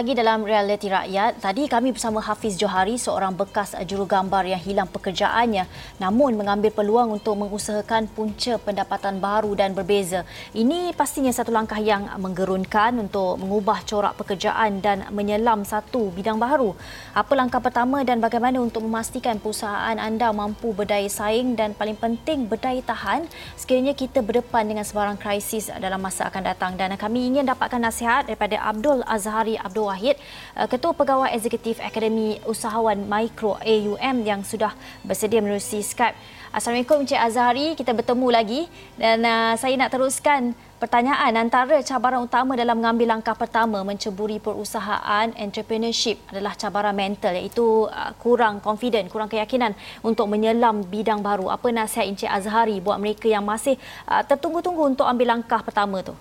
lagi dalam Realiti Rakyat. Tadi kami bersama Hafiz Johari, seorang bekas jurugambar yang hilang pekerjaannya namun mengambil peluang untuk mengusahakan punca pendapatan baru dan berbeza. Ini pastinya satu langkah yang menggerunkan untuk mengubah corak pekerjaan dan menyelam satu bidang baru. Apa langkah pertama dan bagaimana untuk memastikan perusahaan anda mampu berdaya saing dan paling penting berdaya tahan sekiranya kita berdepan dengan sebarang krisis dalam masa akan datang. Dan kami ingin dapatkan nasihat daripada Abdul Azhari Abdul Wahid, uh, Ketua Pegawai Eksekutif Akademi Usahawan Mikro AUM yang sudah bersedia menerusi Skype. Assalamualaikum Encik Azhari, kita bertemu lagi dan uh, saya nak teruskan pertanyaan antara cabaran utama dalam mengambil langkah pertama menceburi perusahaan entrepreneurship adalah cabaran mental iaitu uh, kurang confident, kurang keyakinan untuk menyelam bidang baru. Apa nasihat Encik Azhari buat mereka yang masih uh, tertunggu-tunggu untuk ambil langkah pertama tu?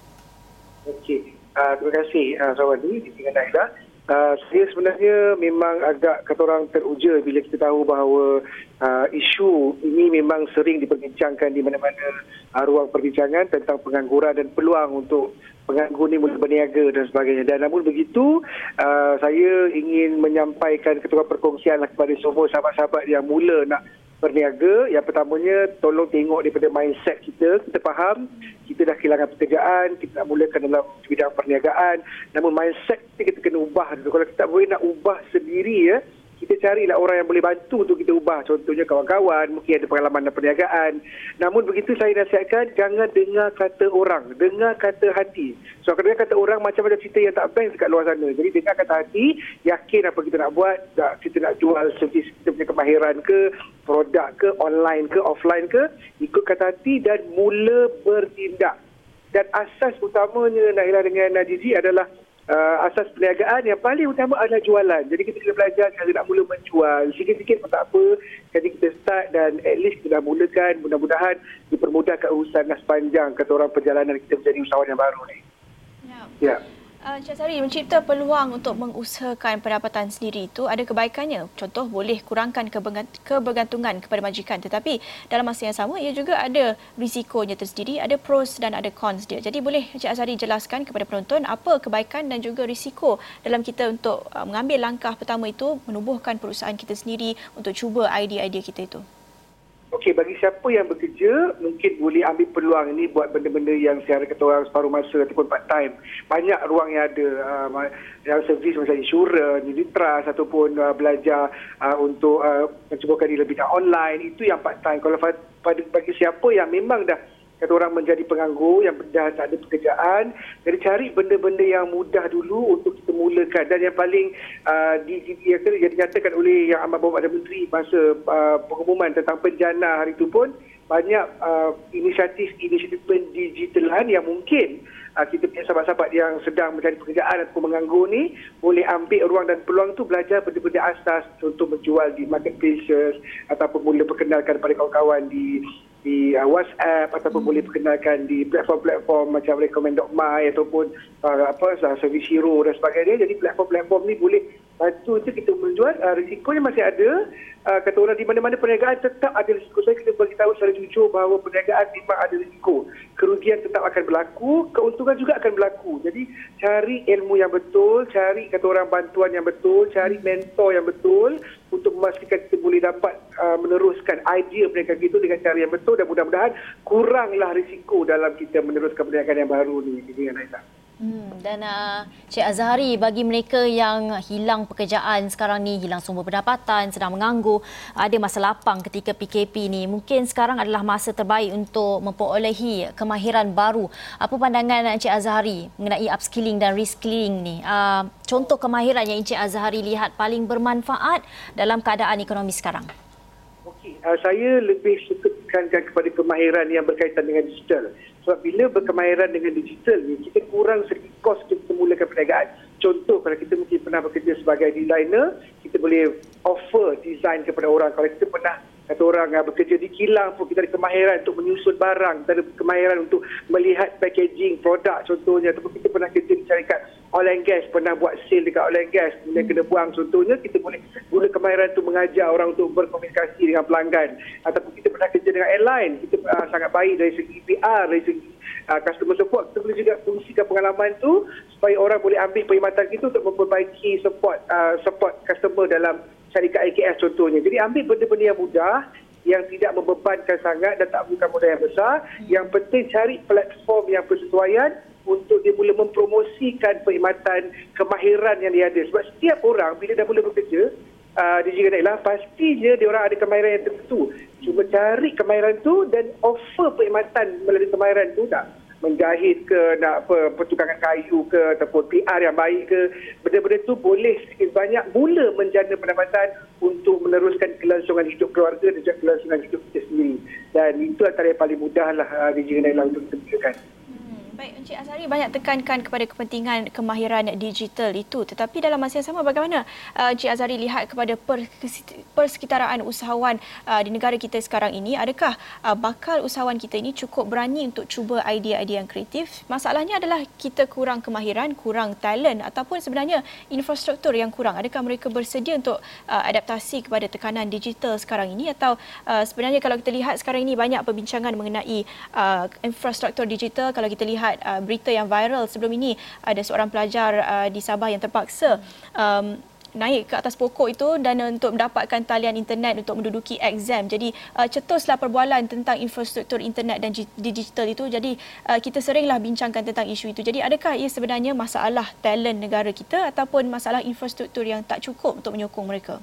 Okey, uh, terima kasih uh, Sawadi dengan Naila. Uh, saya sebenarnya memang agak kata orang teruja bila kita tahu bahawa uh, isu ini memang sering diperbincangkan di mana-mana uh, ruang perbincangan tentang pengangguran dan peluang untuk penganggur ini mula berniaga dan sebagainya. Dan namun begitu, uh, saya ingin menyampaikan ketua perkongsian kepada semua sahabat-sahabat yang mula nak berniaga. Yang pertamanya, tolong tengok daripada mindset kita. Kita faham kita dah kehilangan pekerjaan, kita nak mulakan dalam bidang perniagaan. Namun mindset kita, kita kena ubah dulu. Kalau kita boleh nak ubah sendiri ya, kita carilah orang yang boleh bantu untuk kita ubah. Contohnya kawan-kawan, mungkin ada pengalaman dalam perniagaan. Namun begitu saya nasihatkan, jangan dengar kata orang. Dengar kata hati. So dengar kata orang, macam ada cerita yang tak best dekat luar sana. Jadi dengar kata hati, yakin apa kita nak buat. Kita nak jual servis kita punya kemahiran ke, produk ke, online ke, offline ke. Ikut kata hati dan mula bertindak. Dan asas utamanya Nailah dengan Najizi adalah uh, asas perniagaan yang paling utama adalah jualan. Jadi kita kena belajar cara nak mula menjual. Sikit-sikit pun tak apa. Jadi kita start dan at least kita dah mulakan. Mudah-mudahan dipermudahkan urusan sepanjang kata orang perjalanan kita menjadi usahawan yang baru ni. Ya. Yeah. Uh, Encik Sari, mencipta peluang untuk mengusahakan pendapatan sendiri itu ada kebaikannya. Contoh, boleh kurangkan kebergantungan kepada majikan. Tetapi dalam masa yang sama, ia juga ada risikonya tersendiri, ada pros dan ada cons dia. Jadi boleh Encik Azhari jelaskan kepada penonton apa kebaikan dan juga risiko dalam kita untuk uh, mengambil langkah pertama itu, menubuhkan perusahaan kita sendiri untuk cuba idea-idea kita itu. Okey, bagi siapa yang bekerja, mungkin boleh ambil peluang ini buat benda-benda yang secara kata orang separuh masa ataupun part time. Banyak ruang yang ada. Uh, dalam servis macam insurans, unit trust ataupun uh, belajar uh, untuk uh, mencubakan di lebih online. Itu yang part time. Kalau pada bagi siapa yang memang dah kata orang menjadi penganggur yang dah tak ada pekerjaan jadi cari benda-benda yang mudah dulu untuk kita mulakan. Dan yang paling uh, di, di, yang dinyatakan oleh yang amat bawa Perdana Menteri masa uh, pengumuman tentang penjana hari itu pun banyak uh, inisiatif-inisiatif pendigitalan yang mungkin uh, kita punya sahabat-sahabat yang sedang mencari pekerjaan ataupun menganggur ni boleh ambil ruang dan peluang tu belajar benda-benda asas untuk menjual di marketplaces ataupun mula perkenalkan kepada kawan-kawan di di uh, WhatsApp ataupun hmm. boleh perkenalkan di platform-platform macam recommend.my ataupun uh, apa servis hero dan sebagainya jadi platform-platform ni boleh bantu tu kita menjual uh, risikonya masih ada. Uh, kata orang di mana-mana perniagaan tetap ada risiko. Saya kena beritahu secara jujur bahawa perniagaan memang ada risiko. Kerugian tetap akan berlaku keuntungan juga akan berlaku. Jadi cari ilmu yang betul cari kata orang bantuan yang betul cari mentor yang betul untuk memastikan kita boleh dapat uh, meneruskan idea perniagaan itu dengan cara yang betul dan mudah-mudahan kuranglah risiko dalam kita meneruskan perniagaan yang baru ni. Dengan Aisyah. Hmm, dan uh, Cik Azhari, bagi mereka yang hilang pekerjaan sekarang ni, hilang sumber pendapatan, sedang menganggur, ada masa lapang ketika PKP ni, mungkin sekarang adalah masa terbaik untuk memperolehi kemahiran baru. Apa pandangan Cik Azhari mengenai upskilling dan reskilling ni? Uh, contoh kemahiran yang Cik Azhari lihat paling bermanfaat dalam keadaan ekonomi sekarang? Okey, uh, saya lebih suka kepada kemahiran yang berkaitan dengan digital. Sebab bila berkemahiran dengan digital ni, kita kurang segi kos kita mulakan perniagaan. Contoh, kalau kita mungkin pernah bekerja sebagai designer, kita boleh offer design kepada orang. Kalau kita pernah kata orang uh, bekerja di kilang pun kita ada kemahiran untuk menyusun barang, kita ada kemahiran untuk melihat packaging produk contohnya ataupun kita pernah kerja di syarikat oil and gas, pernah buat sale dekat oil and gas, kemudian kena buang contohnya, kita boleh guna kemahiran untuk mengajar orang untuk berkomunikasi dengan pelanggan. Ataupun kita pernah kerja dengan airline, kita uh, sangat baik dari segi PR, dari segi uh, customer support kita boleh juga fungsikan pengalaman tu supaya orang boleh ambil perkhidmatan kita untuk memperbaiki support uh, support customer dalam syarikat IKS contohnya. Jadi ambil benda-benda yang mudah yang tidak membebankan sangat dan tak bukan modal yang besar. Yang penting cari platform yang bersesuaian untuk dia mula mempromosikan perkhidmatan kemahiran yang dia ada. Sebab setiap orang bila dah mula bekerja, uh, dia juga naiklah, pastinya dia orang ada kemahiran yang tertentu. Cuma cari kemahiran tu dan offer perkhidmatan melalui kemahiran tu tak menjahit ke nak pertukangan kayu ke ataupun PR yang baik ke benda-benda tu boleh sedikit banyak mula menjana pendapatan untuk meneruskan kelangsungan hidup keluarga dan kelangsungan hidup kita sendiri. Dan itu antara yang paling mudah lah uh, di untuk kita Baik, Encik Azhari banyak tekankan kepada kepentingan kemahiran digital itu. Tetapi dalam masa yang sama, bagaimana uh, Encik Azhari lihat kepada persekitaraan usahawan uh, di negara kita sekarang ini? Adakah uh, bakal usahawan kita ini cukup berani untuk cuba idea-idea yang kreatif? Masalahnya adalah kita kurang kemahiran, kurang talent ataupun sebenarnya infrastruktur yang kurang. Adakah mereka bersedia untuk adaptasi kepada tekanan digital sekarang ini? Atau sebenarnya kalau kita lihat sekarang ini banyak perbincangan mengenai infrastruktur digital. Kalau kita lihat melihat uh, berita yang viral sebelum ini ada seorang pelajar uh, di Sabah yang terpaksa um, naik ke atas pokok itu dan untuk mendapatkan talian internet untuk menduduki exam. Jadi uh, cetuslah perbualan tentang infrastruktur internet dan digital itu. Jadi uh, kita seringlah bincangkan tentang isu itu. Jadi adakah ia sebenarnya masalah talent negara kita ataupun masalah infrastruktur yang tak cukup untuk menyokong mereka?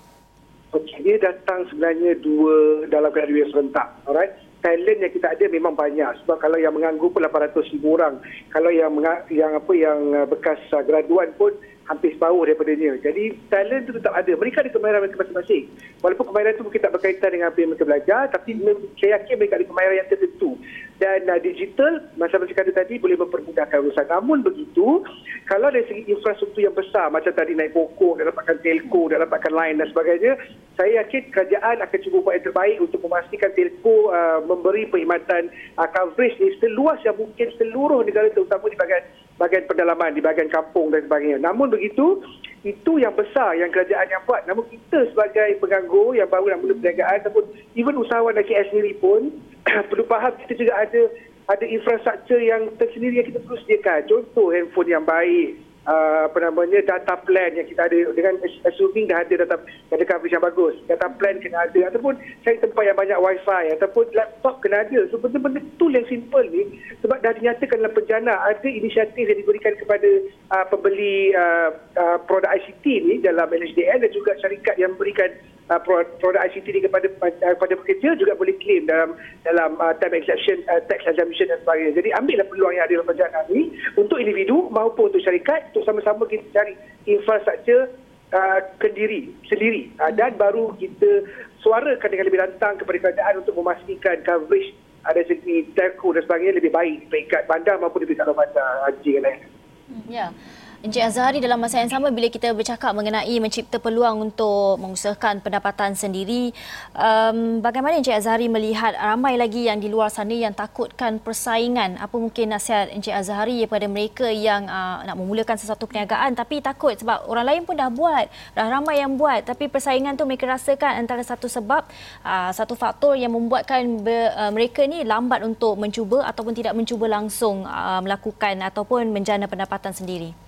Okay, dia datang sebenarnya dua dalam dua serentak. Alright talent yang kita ada memang banyak sebab kalau yang menganggur pun 800 ribu orang kalau yang yang apa yang uh, bekas uh, graduan pun hampir separuh daripadanya. Jadi talent itu tetap ada. Mereka ada kemahiran mereka masing-masing. Walaupun kemahiran itu mungkin tak berkaitan dengan apa yang mereka belajar, tapi saya yakin mereka ada kemahiran yang tertentu. Dan uh, digital, masa-masa kata tadi, boleh mempermudahkan urusan. Namun begitu, kalau dari segi infrastruktur yang besar, macam tadi naik pokok, dah dapatkan telco, dah dapatkan line dan sebagainya, saya yakin kerajaan akan cuba buat yang terbaik untuk memastikan telco uh, memberi perkhidmatan uh, coverage ni seluas yang mungkin seluruh negara terutama di bahagian bahagian pedalaman, di bahagian kampung dan sebagainya. Namun begitu, itu yang besar yang kerajaan yang buat. Namun kita sebagai penganggur yang baru nak mula perniagaan ataupun even usahawan KS sendiri pun perlu faham kita juga ada ada infrastruktur yang tersendiri yang kita perlu sediakan. Contoh handphone yang baik, uh, apa namanya data plan yang kita ada dengan assuming dah ada data ada coverage yang bagus. Data plan kena ada. Ataupun cari tempat yang banyak wifi ataupun laptop kena ada. So benda-benda tool yang simple ni sebab dah dinyatakan dalam penjana ada inisiatif yang diberikan kepada uh, pembeli uh, uh, produk ICT ni dalam LHDN dan juga syarikat yang memberikan uh, produk ICT ni kepada uh, kepada pekerja juga boleh claim dalam dalam uh, time exception uh, tax exemption dan sebagainya. Jadi ambillah peluang yang ada dalam perjalanan ini untuk individu maupun untuk syarikat untuk sama-sama kita cari infrastruktur uh, kendiri sendiri uh, dan baru kita suarakan dengan lebih lantang kepada kerajaan untuk memastikan coverage ada segi telco dan sebagainya lebih baik peringkat bandar maupun di luar bandar haji dan lain. Ya. Yeah. Encik Azhari dalam masa yang sama bila kita bercakap mengenai mencipta peluang untuk mengusahakan pendapatan sendiri, um, bagaimana Encik Azhari melihat ramai lagi yang di luar sana yang takutkan persaingan? Apa mungkin nasihat Encik Azhari kepada mereka yang uh, nak memulakan sesuatu perniagaan tapi takut sebab orang lain pun dah buat, dah ramai yang buat tapi persaingan tu mereka rasakan antara satu sebab, uh, satu faktor yang membuatkan be, uh, mereka ni lambat untuk mencuba ataupun tidak mencuba langsung uh, melakukan ataupun menjana pendapatan sendiri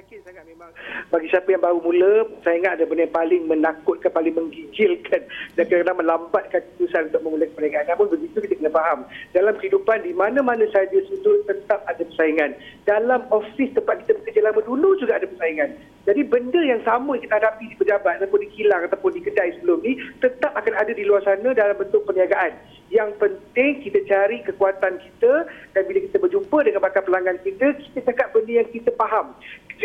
yakin sangat memang bagi siapa yang baru mula, saya ingat ada benda yang paling menakutkan, paling menggigilkan dan kadang-kadang melambatkan keputusan untuk memulakan perniagaan. Namun begitu kita kena faham. Dalam kehidupan di mana-mana saja sudut tetap ada persaingan. Dalam ofis tempat kita bekerja lama dulu juga ada persaingan. Jadi benda yang sama kita hadapi di pejabat ataupun di kilang ataupun di kedai sebelum ni tetap akan ada di luar sana dalam bentuk perniagaan. Yang penting kita cari kekuatan kita dan bila kita berjumpa dengan bakal pelanggan kita, kita cakap benda yang kita faham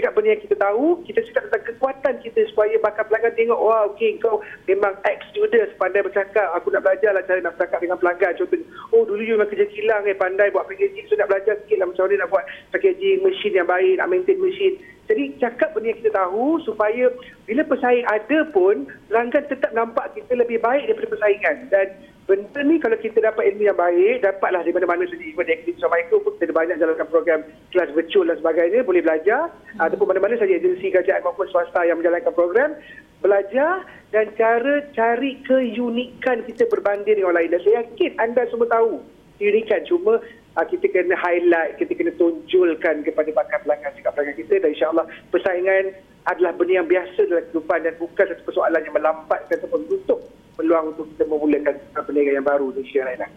cakap benda yang kita tahu, kita cakap tentang kekuatan kita supaya bakal pelanggan tengok, wah okey kau memang ex stewardess pandai bercakap, aku nak belajar lah cara nak bercakap dengan pelanggan. Contohnya, oh dulu you memang kerja kilang eh, pandai buat packaging, so nak belajar sikit lah macam mana nak buat packaging, mesin yang baik, nak maintain mesin. Jadi cakap benda yang kita tahu supaya bila pesaing ada pun, pelanggan tetap nampak kita lebih baik daripada persaingan. Dan benda ni kalau kita dapat ilmu yang baik, dapatlah di mana-mana saja. Even di Akademi Micro pun kita banyak jalankan program kelas virtual dan sebagainya, boleh belajar. Hmm. Ataupun mana-mana saja agensi kerajaan maupun swasta yang menjalankan program, belajar dan cara cari keunikan kita berbanding dengan orang lain. Dan saya yakin anda semua tahu, dirikan cuma uh, kita kena highlight, kita kena tunjulkan kepada bakal pelanggan sikap pelanggan kita dan insyaAllah persaingan adalah benda yang biasa dalam kehidupan dan bukan satu persoalan yang melambatkan ataupun menutup peluang untuk kita memulakan perniagaan yang baru di lain.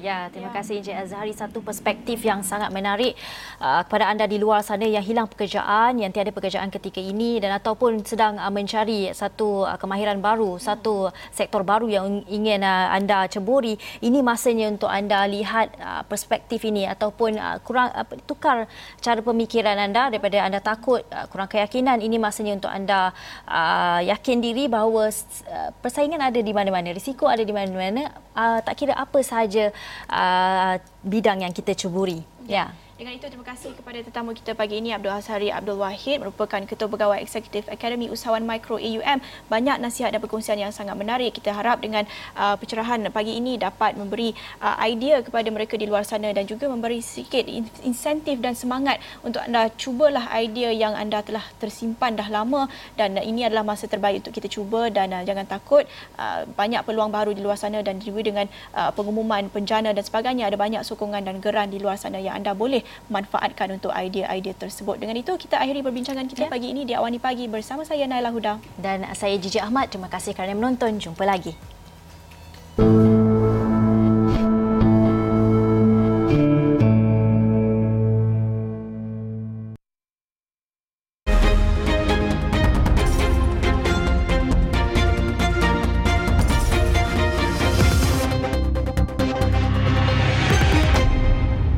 Ya, terima ya. kasih Encik Azhari. Satu perspektif yang sangat menarik uh, kepada anda di luar sana yang hilang pekerjaan, yang tiada pekerjaan ketika ini dan ataupun sedang uh, mencari satu uh, kemahiran baru, hmm. satu sektor baru yang ingin uh, anda ceburi. Ini masanya untuk anda lihat uh, perspektif ini ataupun uh, kurang uh, tukar cara pemikiran anda daripada anda takut, uh, kurang keyakinan. Ini masanya untuk anda uh, yakin diri bahawa uh, persaingan ada di mana-mana, risiko ada di mana-mana. Uh, tak kira apa sahaja uh, bidang yang kita cuburi. Ya. Dengan itu, terima kasih kepada tetamu kita pagi ini, Abdul Hasari Abdul Wahid, merupakan Ketua Pegawai Eksekutif Akademi Usahawan Mikro AUM. Banyak nasihat dan perkongsian yang sangat menarik. Kita harap dengan uh, pencerahan pagi ini dapat memberi uh, idea kepada mereka di luar sana dan juga memberi sedikit insentif dan semangat untuk anda cubalah idea yang anda telah tersimpan dah lama dan uh, ini adalah masa terbaik untuk kita cuba dan uh, jangan takut. Uh, banyak peluang baru di luar sana dan juga dengan uh, pengumuman penjana dan sebagainya ada banyak sokongan dan geran di luar sana yang anda boleh manfaatkan untuk idea-idea tersebut. Dengan itu kita akhiri perbincangan kita ya. pagi ini di Awani Pagi bersama saya Naila Huda dan saya Jiji Ahmad. Terima kasih kerana menonton. Jumpa lagi.